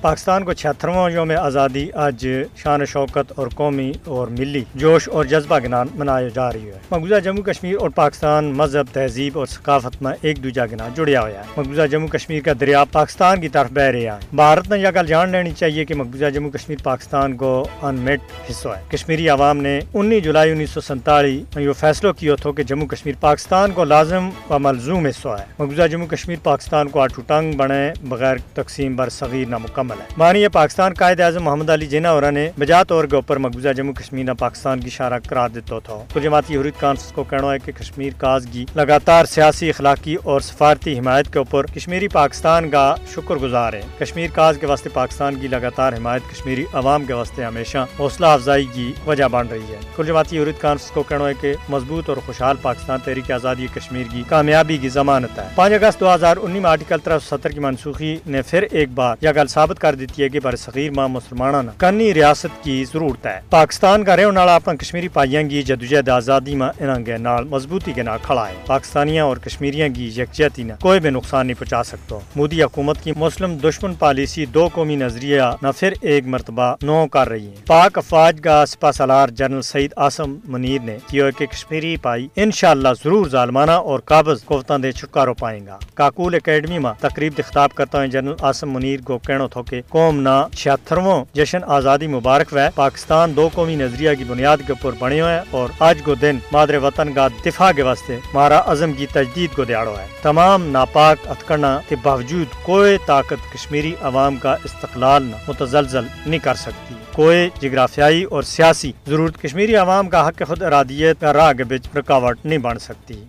پاکستان کو چھہترواں یوم آزادی، آج شان شوکت اور قومی اور ملی جوش اور جذبہ گنان منایا جا رہی ہے۔ مقبوضہ جموں کشمیر اور پاکستان مذہب، تہذیب اور ثقافت میں ایک دوجا گنا جڑیا ہوا ہے۔ مقبوضہ جموں کشمیر کا دریا پاکستان کی طرف بہ رہا ہے۔ بھارت نے یہ گل جان لینی چاہیے کہ مقبوضہ جموں کشمیر پاکستان کو انمٹ حصہ ہے۔ کشمیری عوام نے انیس جولائی انیس سو سنتالی میں یہ فیصلہ کیا تھا کہ جموں کشمیر پاکستان کو لازم و ملزوم حصہ ہے۔ مقبوضہ جموں کشمیر پاکستان کو آٹو ٹنگ بنے بغیر تقسیم بر صغیر نامکمل ہے مانی پاکستان قائد اعظم محمد علی جناح اور نے بجا طور کے اوپر مقبوضہ جموں کشمیر نہ پاکستان کی شارہ قرار دیتا تھا تو جماعتی حریت کانفرنس کو کہنا ہے کہ کشمیر کازگی لگاتار سیاسی، اخلاقی اور سفارتی حمایت کے اوپر کشمیری پاکستان کا شکر گزار ہے۔ کشمیر کاز کے واسطے پاکستان کی لگاتار حمایت کشمیری عوام کے واسطے ہمیشہ حوصلہ افزائی کی وجہ بن رہی ہے۔ کل جماعتی حریت کانفرنس کو کہنا ہے کہ مضبوط اور خوشحال پاکستان تحریک آزادی کشمیر کی کامیابی کی ضمانت ہے۔ پانچ اگست دو ہزار انیس میں آرٹیکل ترہ سو ستر کی منسوخی نے پھر ایک بار یہ گل ثابت کر دیتی ہے کہ بر صغیر ماں مسلمان کنی ریاست کی ضرورت ہے۔ پاکستان کا رہن والا اپنا کشمیری پائیاں کی جدوجہد آزادی میں انہاں کے نال مضبوطی کے نال کھڑا ہے۔ پاکستانیاں اور کشمیریاں کی یکجہتی نہ کوئی بھی نقصان نہیں پہنچا سکتا۔ مودی حکومت کی مسلم دشمن پالیسی دو قومی نظریہ نہ پھر ایک مرتبہ نو کر رہی ہے۔ پاک افواج کا سپا سالار جنرل سعید آسم منیر نے کیا کہ کشمیری پائی انشاءاللہ ضرور ظالمانہ اور قابض کوفتان دے چھٹکارو پائیں گا۔ کاکول اکیڈمی میں تقریب خطاب کرتا ہے جنرل آسم منیر کو کہنا تھا کہ قوم نہ چھہترواں جشن آزادی مبارک وے پاکستان دو قومی نظریہ کی بنیاد کے اوپر بنے ہوئے اور آج کو دن مادر وطن کا دفاع کے واسطے مارا عزم کی تجدید کو دیاڑو ہے تمام ناپاک اتکڑنا کے باوجود کوئی طاقت کشمیری عوام کا استقلال نہ متزلزل نہیں کر سکتی۔ کوئی جغرافیائی اور سیاسی ضرورت کشمیری عوام کا حق خود ارادیت کا راہ کے بچ رکاوٹ نہیں بن سکتی۔